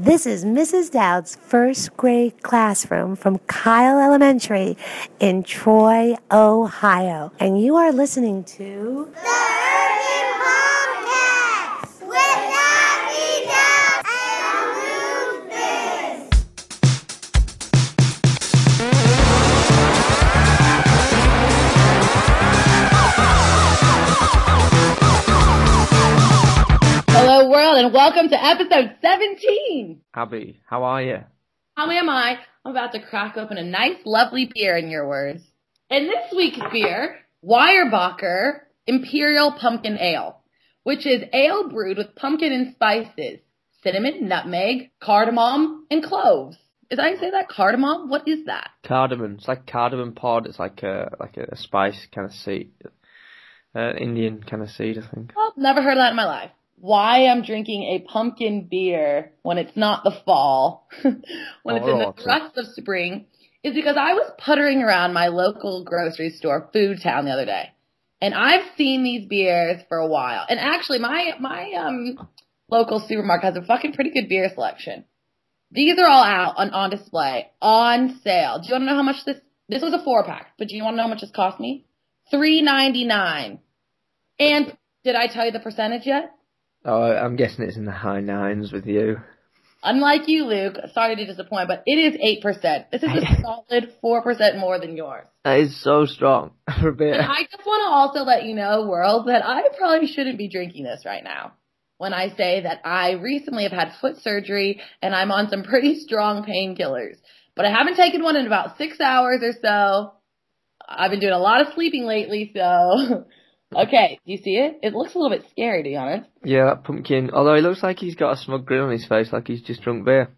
This is Mrs. Dowd's first grade classroom from Kyle Elementary in Troy, Ohio. And you are listening to The world, and welcome to episode 17. Abby, how are you? How am I? I'm about to crack open a nice, lovely beer, in your words. And this week's beer, Weyerbacher Imperial Pumpkin Ale, which is ale brewed with pumpkin and spices, cinnamon, nutmeg, cardamom, and cloves. Did I say that? Cardamom? What is that? Cardamom. It's like cardamom pod. It's like a like a spice kind of seed, uh, Indian kind of seed, I think. Well, never heard of that in my life. Why I'm drinking a pumpkin beer when it's not the fall, when it's in the Oh, thrust of spring, is because I was puttering around my local grocery store, Food Town, the other day, and I've seen these beers for a while. And actually, my my um local supermarket has a fucking pretty good beer selection. These are all out on, on display, on sale. Do you want to know how much this? This was a four pack, but do you want to know how much this cost me? Three ninety nine. And did I tell you the percentage yet? Oh, I'm guessing it's in the high nines with you. Unlike you, Luke, sorry to disappoint, but it is 8%. This is a solid 4% more than yours. That is so strong for a And. I just want to also let you know, world, that I probably shouldn't be drinking this right now. When I say that I recently have had foot surgery and I'm on some pretty strong painkillers. But I haven't taken one in about six hours or so. I've been doing a lot of sleeping lately, so. Okay, do you see it? It looks a little bit scary, to be honest. Yeah, that pumpkin. Although it looks like he's got a smug grin on his face, like he's just drunk beer.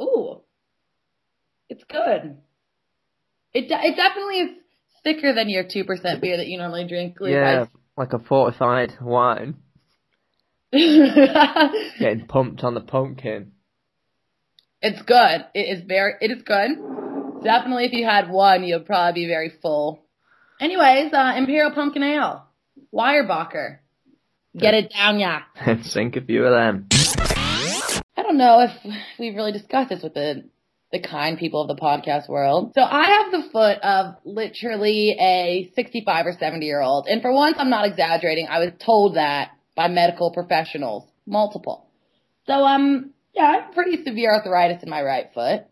Ooh, it's good. It de- it definitely is thicker than your two percent beer that you normally drink. Yeah, like a fortified wine. Getting pumped on the pumpkin. it's good. It is very. It is good. Definitely, if you had one, you'd probably be very full. Anyways, uh, Imperial Pumpkin Ale, Weyerbacher. Get it down, yeah. And sink a few of them. I don't know if we've really discussed this with the the kind people of the podcast world. So I have the foot of literally a 65 or 70 year old. And for once, I'm not exaggerating. I was told that by medical professionals, multiple. So, um, yeah, I have pretty severe arthritis in my right foot.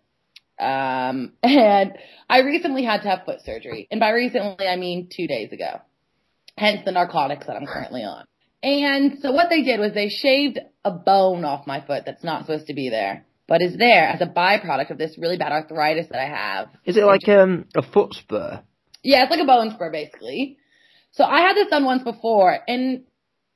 Um, and I recently had to have foot surgery. And by recently, I mean two days ago. Hence the narcotics that I'm currently on. And so what they did was they shaved a bone off my foot that's not supposed to be there, but is there as a byproduct of this really bad arthritis that I have. Is it like um a foot spur? Yeah, it's like a bone spur basically. So I had this done once before, and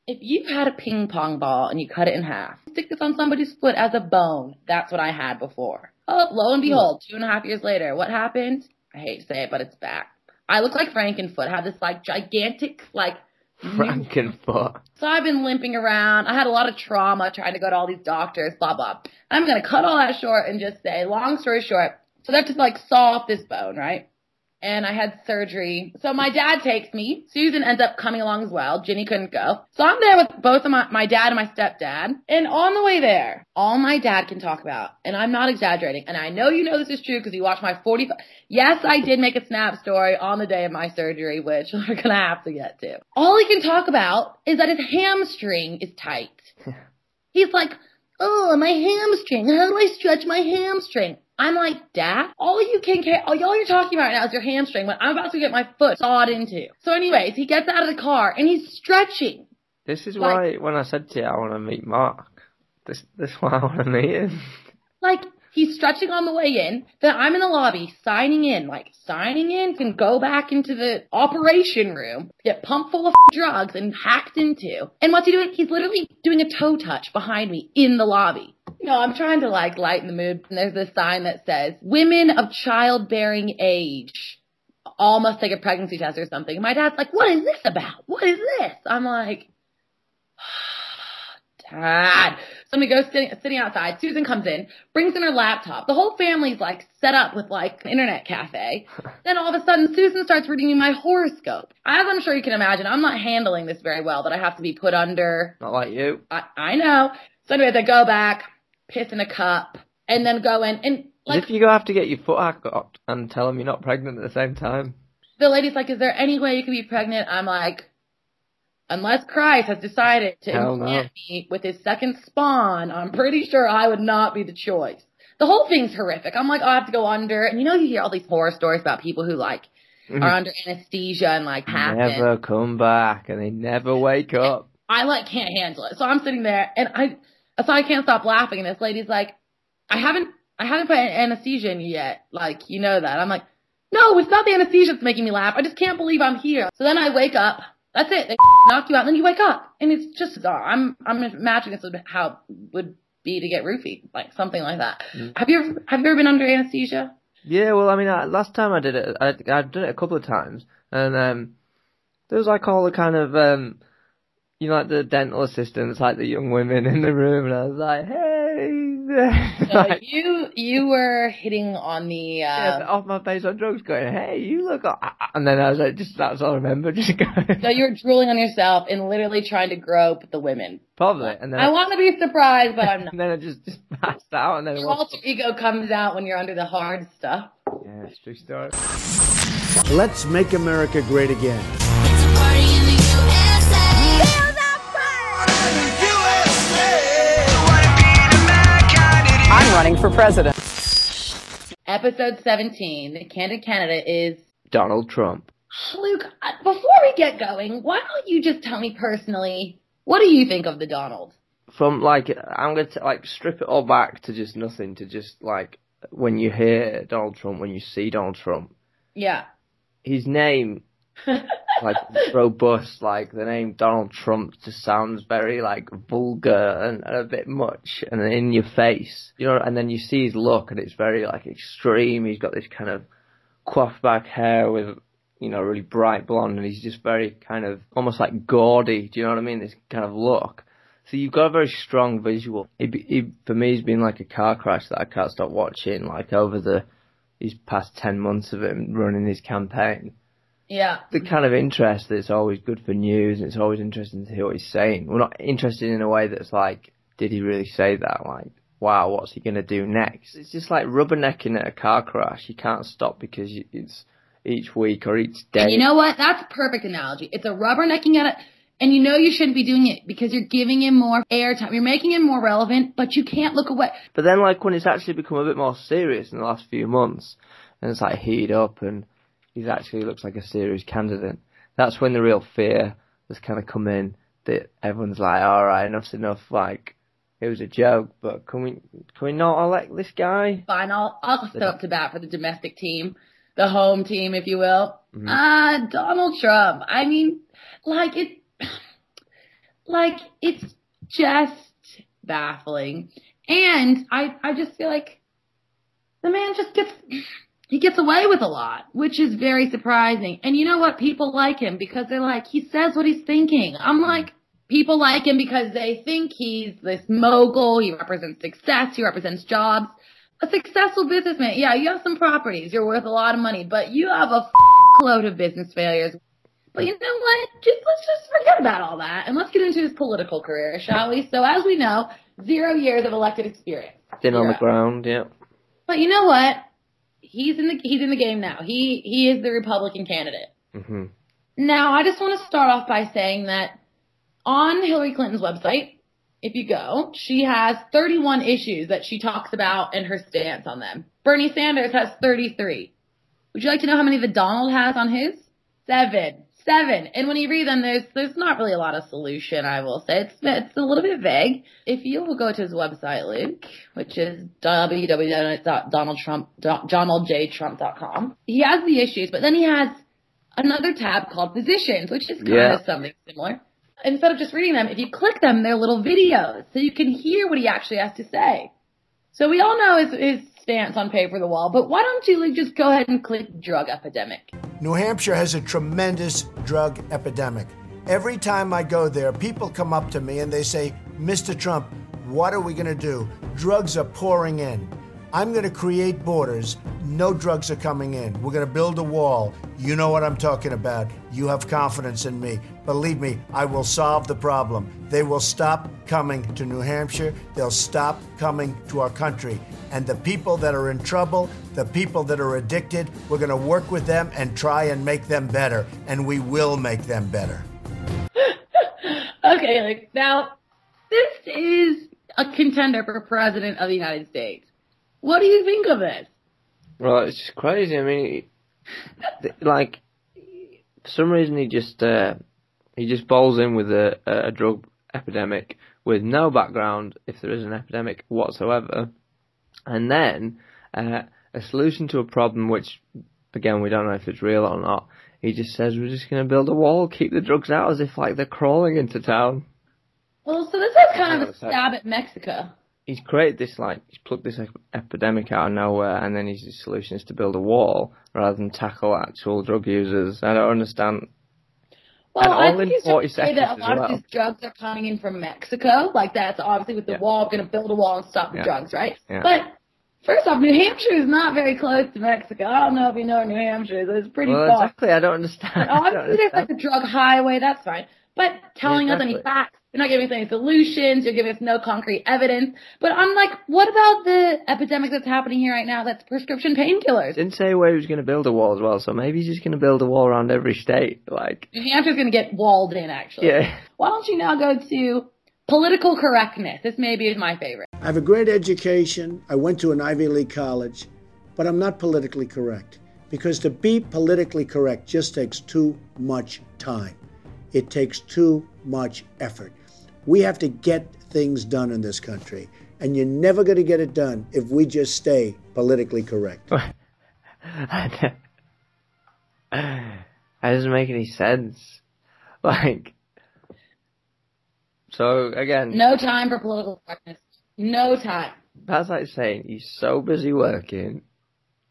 if you've had a ping pong ball and you cut it in half, stick this on somebody's foot as a bone. That's what I had before. Oh, lo and hmm. behold, two and a half years later, what happened? I hate to say it, but it's back. I look like Frankenfoot. Have this like gigantic like Frankenfoot. so I've been limping around. I had a lot of trauma trying to go to all these doctors, blah, blah. I'm going to cut all that short and just say, long story short, so they have to like saw off this bone, right? And I had surgery. So my dad takes me. Susan ends up coming along as well. Ginny couldn't go. So I'm there with both of my, my dad and my stepdad. And on the way there, all my dad can talk about, and I'm not exaggerating, and I know you know this is true because you watched my 45, yes, I did make a snap story on the day of my surgery, which we're gonna have to get to. All he can talk about is that his hamstring is tight. He's like, oh, my hamstring. How do I stretch my hamstring? I'm like, Dad, all you can care, all y'all you're talking about right now is your hamstring when I'm about to get my foot sawed into. So anyways, he gets out of the car and he's stretching. This is Like- why when I said to you I want to meet Mark. This this is why I want to meet him. Like, he's stretching on the way in. Then I'm in the lobby signing in, like signing in can go back into the operation room, get pumped full of drugs and hacked into. And what's he doing? He's literally doing a toe touch behind me in the lobby. Know, I'm trying to like lighten the mood. And there's this sign that says, women of childbearing age all must take a pregnancy test or something. And my dad's like, what is this about? What is this? I'm like, Dad. So we go sitting, sitting outside. Susan comes in, brings in her laptop. The whole family's like set up with like an internet cafe. then all of a sudden, Susan starts reading me my horoscope. As I'm sure you can imagine, I'm not handling this very well. That I have to be put under. Not like you. I, I know. So anyways, I go back, piss in a cup, and then go in and like if you go have to get your foot hacked and tell them you're not pregnant at the same time. the lady's like, "Is there any way you can be pregnant?" I'm like, "Unless Christ has decided to Hell no. implant me with his second spawn, I'm pretty sure I would not be the choice." The whole thing's horrific. I'm like, oh, I have to go under, and you know, you hear all these horror stories about people who like Mhm. are under anesthesia and like happen. Never come back, and they never wake up. I like can't handle it. So I'm sitting there and I so I can't stop laughing and this lady's like, I haven't I haven't put anesthesia in you yet. Like, you know that. I'm like, No, it's not the anesthesia that's making me laugh. I just can't believe I'm here. So then I wake up. That's it. They knock you out and then you wake up. And it's just bizarre. I'm I'm imagining this would how it would be to get roofied. Like something like that. Mm. Have you ever have you ever been under anesthesia? Yeah, well, I mean, I, last time I did it, I, I'd done it a couple of times, and um, there was like all the kind of, um, you know, like the dental assistants, like the young women in the room, and I was like, hey, So like, you you were hitting on the yeah, uh, off my face on drugs, going, hey, you look, and then I was like, just that's all I remember, just going, so you were drooling on yourself and literally trying to grope the women. probably, and then I want to be surprised, but I'm not. and then I just just passed out, and then it Your was, alter ego comes out when you're under the hard stuff. yeah, it's true story. Let's make America great again. I'm running for president. Episode 17, the Candid Canada is Donald Trump. Luke. uh, Before we get going, why don't you just tell me personally, what do you think of the Donald? from like I'm gonna like strip it all back to just nothing to just like when you hear Donald Trump, when you see Donald Trump, Yeah. his name like robust, like the name Donald Trump just sounds very like vulgar and, and a bit much and in your face, you know. And then you see his look, and it's very like extreme. He's got this kind of coiffed back hair with you know really bright blonde, and he's just very kind of almost like gaudy. Do you know what I mean? This kind of look. So you've got a very strong visual. It, it, for me, it's been like a car crash that I can't stop watching. Like over the these past ten months of him running his campaign, Yeah. the kind of interest that's always good for news, and it's always interesting to hear what he's saying. We're not interested in a way that's like, did he really say that? Like, wow, what's he gonna do next? It's just like rubbernecking at a car crash. You can't stop because it's each week or each day. And you know what? That's a perfect analogy. It's a rubbernecking at it. And you know you shouldn't be doing it because you're giving him more airtime. You're making him more relevant, but you can't look away. But then, like, when it's actually become a bit more serious in the last few months, and it's like heated up, and he actually looks like a serious candidate, that's when the real fear has kind of come in. That everyone's like, all right, enough's enough. Like, it was a joke, but can we can we not elect this guy? Fine, I'll, I'll step up to bat for the domestic team, the home team, if you will. Ah, Donald Trump. I mean, like it, like it's just baffling. And I, I just feel like the man just gets, he gets away with a lot, which is very surprising. And you know what? People like him because they're like, he says what he's thinking. I'm like, people like him because they think he's this mogul. He represents success. He represents jobs. A successful businessman. Yeah, you have some properties. You're worth a lot of money, but you have a load of business failures. But you know what? Just let's just forget about all that and let's get into his political career, shall we? So as we know, zero years of elected experience. Thin on the ground, yeah. But you know what? He's in the he's in the game now. He he is the Republican candidate. hmm Now, I just want to start off by saying that on Hillary Clinton's website, if you go, she has 31 issues that she talks about and her stance on them. Bernie Sanders has 33. Would you like to know how many the Donald has on his? Seven. Seven. And when you read them, there's there's not really a lot of solution, I will say. It's it's a little bit vague. If you will go to his website, Luke, which is www.donaldtrump.com, he has the issues, but then he has another tab called positions, which is kind Yeah. of something similar. Instead of just reading them, if you click them, they're little videos, so you can hear what he actually has to say. So we all know his, his stance on pay for the wall, but why don't you like, just go ahead and click drug epidemic? New Hampshire has a tremendous drug epidemic. Every time I go there, people come up to me and they say, Mr. Trump, what are we going to do? Drugs are pouring in. I'm going to create borders. No drugs are coming in. We're going to build a wall. You know what I'm talking about. You have confidence in me. Believe me, I will solve the problem. They will stop coming to New Hampshire. They'll stop coming to our country. And the people that are in trouble, the people that are addicted, we're going to work with them and try and make them better. And we will make them better. okay, like now, this is a contender for president of the United States. What do you think of this? Well, it's crazy. I mean, th- like for some reason he just uh, he just bowls in with a, a drug epidemic with no background, if there is an epidemic whatsoever, and then uh, a solution to a problem which, again, we don't know if it's real or not. He just says we're just going to build a wall, keep the drugs out, as if like they're crawling into town. Well, so this is kind of a stab at Mexico. He's created this like he's plucked this ep- epidemic out of nowhere, and then his solution is to build a wall rather than tackle actual drug users. I don't understand. Well, I think in he's trying 40 to say that a lot well. of these drugs are coming in from Mexico. Like that's obviously with the Yeah. wall, we're going to build a wall and stop the Yeah. drugs, right? Yeah. But first off, New Hampshire is not very close to Mexico. I don't know if you know New Hampshire is. It's pretty Well, far. exactly. I don't understand. I don't Obviously, there's like a drug highway. That's fine. But telling us any facts, you're not giving us any solutions. You're giving us no concrete evidence. But I'm like, what about the epidemic that's happening here right now? That's prescription painkillers. Didn't say where he was going to build a wall as well, so maybe he's just going to build a wall around every state. Like, New Hampshire's going to get walled in, actually. yeah. Why don't you now go to political correctness? This maybe is my favorite. I have a great education. I went to an Ivy League college, but I'm not politically correct. Because to be politically correct just takes too much time. It takes too much effort. We have to get things done in this country. And you're never going to get it done if we just stay politically correct. that doesn't make any sense. Like, so again, No time for political correctness. No time. that's like saying he's so busy working,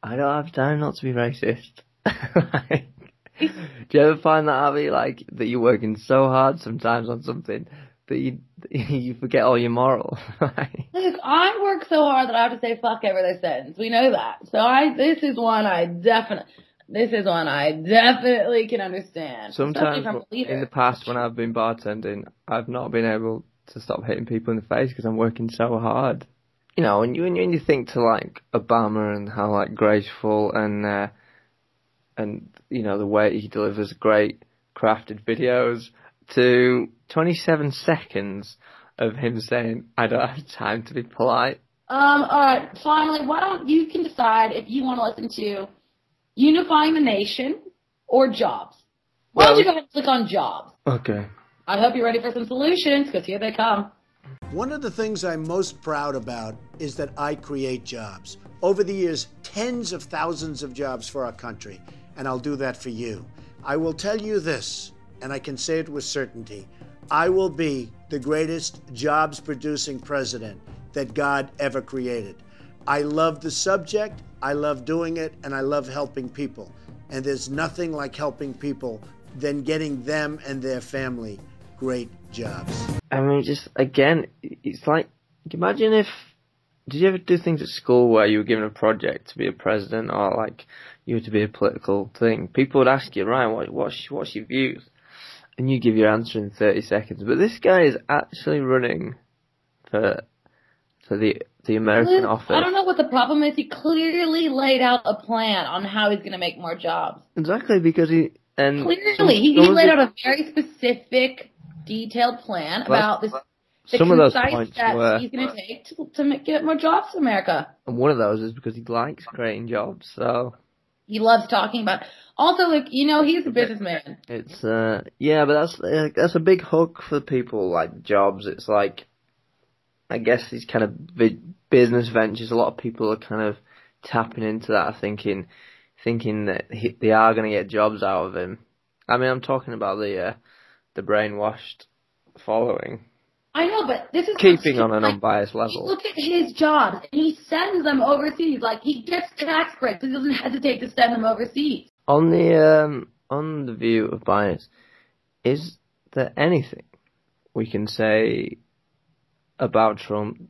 I don't have time not to be racist. like, do you ever find that, Abby, like, that you're working so hard sometimes on something that you you forget all your morals? Look, I work so hard that I have to say fuck every other sentence. We know that. So I, this is one I definitely, this is one I definitely can understand. Sometimes in the past when I've been bartending, I've not been able to stop hitting people in the face because I'm working so hard. You know, and you when you, when you think to like Obama and how like graceful and uh, and you know the way he delivers great crafted videos to 27 seconds of him saying, "I don't have time to be polite." Um, alright, finally, why don't you can decide if you want to listen to Unifying the Nation or Jobs. Why don't you go ahead and click on Jobs? Okay. I hope you're ready for some solutions, because here they come. One of the things I'm most proud about is that I create jobs. Over the years, tens of thousands of jobs for our country, and I'll do that for you. I will tell you this, and I can say it with certainty I will be the greatest jobs producing president that God ever created. I love the subject, I love doing it, and I love helping people. And there's nothing like helping people than getting them and their family great jobs. I mean, just again, it's like imagine if did you ever do things at school where you were given a project to be a president or like you were to be a political thing? People would ask you, Ryan, what, what's what's your views? And you give your answer in thirty seconds. But this guy is actually running for for the the American Luke, office. I don't know what the problem is. He clearly laid out a plan on how he's going to make more jobs. Exactly because he and Clearly, he, he laid out a very specific, detailed plan about this. The some of those concise points steps were- he's going to take to, to make, get more jobs in America. and one of those is because he likes creating jobs. So He loves talking about. Also, like you know, he's a businessman. It's uh yeah, but that's uh, that's a big hook for people like jobs. It's like I guess these kind of big business ventures. A lot of people are kind of tapping into that, thinking thinking that he, they are going to get jobs out of him. I mean, I'm talking about the uh, the brainwashed following, I know, but this is keeping on an like, unbiased level. Look at his jobs, and he sends them overseas. Like he gets tax breaks. He doesn't hesitate to send them overseas. On the um on the view of bias, is there anything we can say about Trump?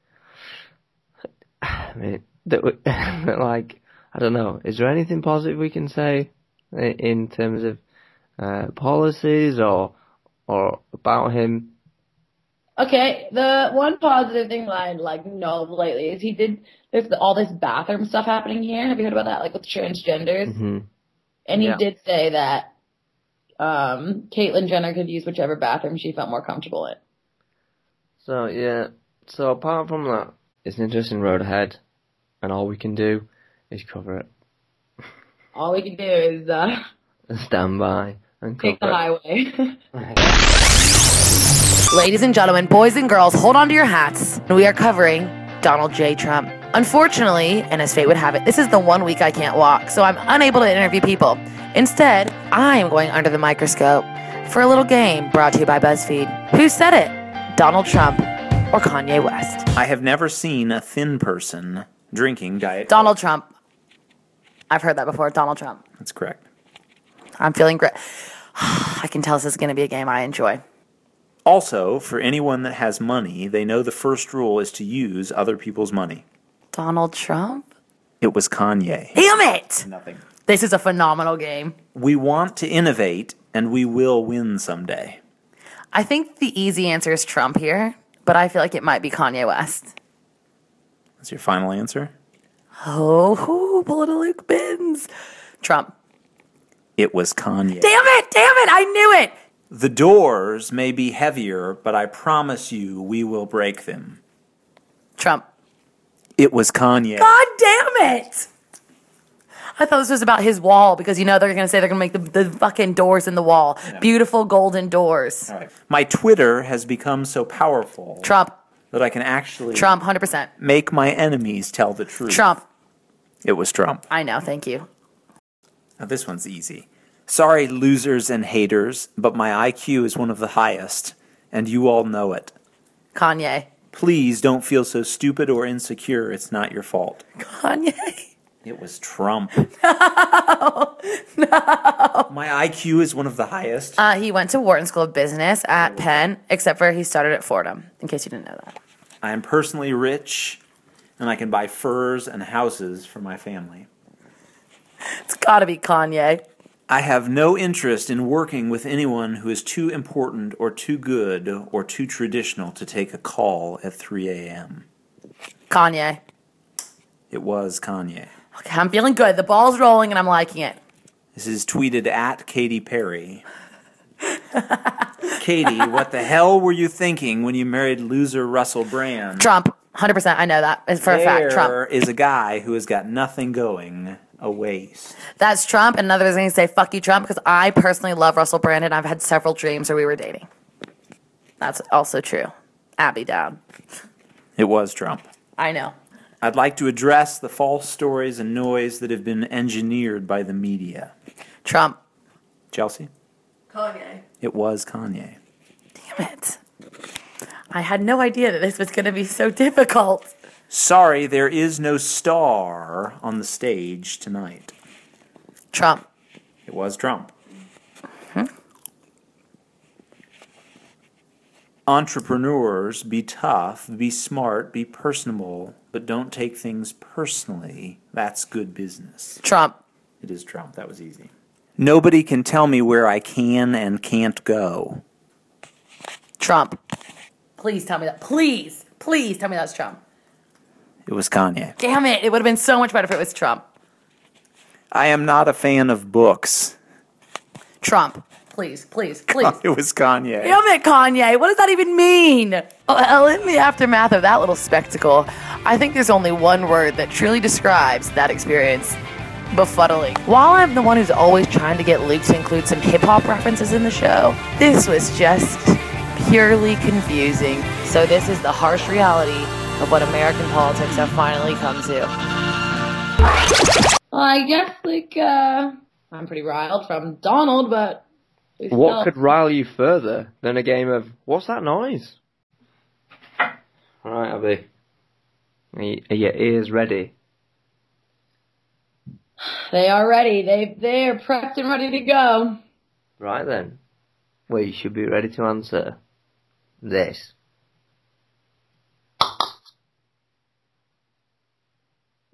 I mean, that we, like I don't know. Is there anything positive we can say in terms of uh, policies or or about him? Okay, the one positive thing that I like know of lately is he did. There's all this bathroom stuff happening here. Have you heard about that? Like with transgenders, hmm and he Yeah. did say that um Caitlyn Jenner could use whichever bathroom she felt more comfortable in. So yeah. So apart from that, it's an interesting road ahead, and all we can do is cover it, All we can do is uh, stand by and cover take the it. highway. Ladies and gentlemen, boys and girls, hold on to your hats. We are covering Donald J. Trump. Unfortunately, and as fate would have it, this is the one week I can't walk, so I'm unable to interview people. Instead, I am going under the microscope for a little game brought to you by BuzzFeed. Who said it? Donald Trump or Kanye West? I have never seen a thin person drinking Diet Donald Trump. I've heard that before. Donald Trump. That's correct. I'm feeling great. I can tell this is going to be a game I enjoy. Also, for anyone that has money, they know the first rule is to use other people's money. Donald Trump? It was Kanye. Damn it! Nothing. This is a phenomenal game. We want to innovate, and we will win someday. I think the easy answer is Trump here, but I feel like it might be Kanye West. That's your final answer? Oh, hoo, pull it a Luke Bins. Trump. It was Kanye. Damn it! Damn it! I knew it! The doors may be heavier, but I promise you we will break them. Trump. It was Kanye. God damn it! I thought this was about his wall because you know they're gonna say they're gonna make the, the fucking doors in the wall. Beautiful golden doors. All right. My Twitter has become so powerful Trump. that I can actually Trump, 100%. make my enemies tell the truth. Trump. It was Trump. I know, thank you. Now, this one's easy. Sorry, losers and haters, but my IQ is one of the highest, and you all know it. Kanye. Please don't feel so stupid or insecure. It's not your fault. Kanye. It was Trump. No, no. My IQ is one of the highest. Uh, he went to Wharton School of Business at Penn, except for he started at Fordham, in case you didn't know that. I am personally rich, and I can buy furs and houses for my family. It's gotta be Kanye. I have no interest in working with anyone who is too important or too good or too traditional to take a call at 3 a.m. Kanye. It was Kanye. Okay, I'm feeling good. The ball's rolling and I'm liking it. This is tweeted at Katy Perry. Katy, what the hell were you thinking when you married loser Russell Brand? Trump. 100%. I know that. It's for a fact. Trump. is a guy who has got nothing going, a waste. That's Trump. And another thing to say, fuck you, Trump, because I personally love Russell Brand and I've had several dreams where we were dating. That's also true. Abby down. It was Trump. I know. I'd like to address the false stories and noise that have been engineered by the media. Trump. Chelsea? Kanye. It was Kanye. Damn it. I had no idea that this was going to be so difficult. Sorry, there is no star on the stage tonight. Trump. It was Trump. Hmm. Entrepreneurs, be tough, be smart, be personable, but don't take things personally. That's good business. Trump. It is Trump. That was easy. Nobody can tell me where I can and can't go. Trump. Please tell me that. Please. Please tell me that's Trump. It was Kanye. Damn it. It would have been so much better if it was Trump. I am not a fan of books. Trump. Please, please, please. It was Kanye. Damn it, Kanye. What does that even mean? Well, uh, in the aftermath of that little spectacle, I think there's only one word that truly describes that experience befuddling. While I'm the one who's always trying to get Luke to include some hip hop references in the show, this was just purely confusing. So, this is the harsh reality of what American politics have finally come to. Well, I guess like uh, I'm pretty riled from Donald, but What still- could rile you further than a game of what's that noise? All right, Abby. Are, you, are your ears ready? They are ready. They they are prepped and ready to go. Right then. We should be ready to answer this.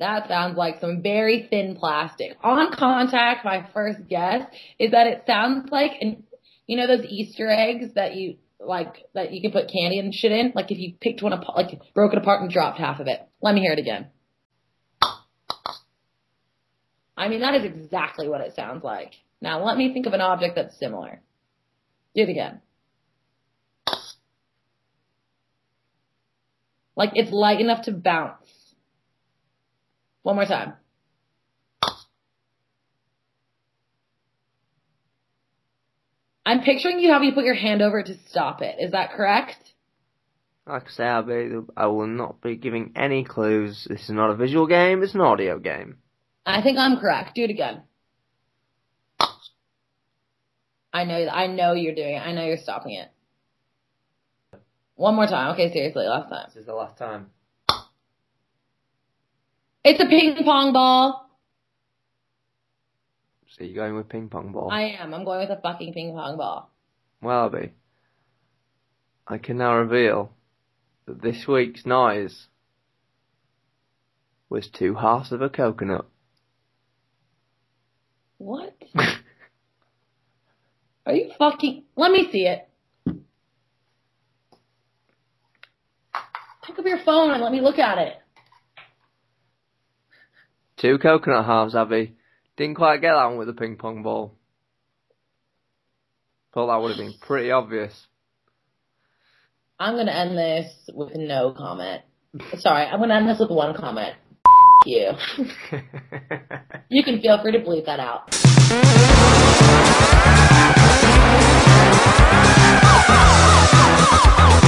That sounds like some very thin plastic. On contact, my first guess is that it sounds like, and you know those Easter eggs that you like that you can put candy and shit in. Like if you picked one apart, like broke it apart and dropped half of it. Let me hear it again. I mean, that is exactly what it sounds like. Now let me think of an object that's similar. Do it again. Like it's light enough to bounce. One more time. I'm picturing you having to put your hand over it to stop it. Is that correct? Like I say, I'll be, I will not be giving any clues. This is not a visual game, it's an audio game. I think I'm correct. Do it again. I know I know you're doing it. I know you're stopping it. One more time. Okay, seriously, last time. This is the last time. It's a ping pong ball. So you're going with ping pong ball? I am. I'm going with a fucking ping pong ball. Well, Abby, I can now reveal that this week's noise was two halves of a coconut. What? Are you fucking? Let me see it. Pick up your phone and let me look at it. Two coconut halves, Abby. Didn't quite get that one with the ping pong ball. Thought that would have been pretty obvious. I'm going to end this with no comment. Sorry, I'm going to end this with one comment. you. you can feel free to bleep that out.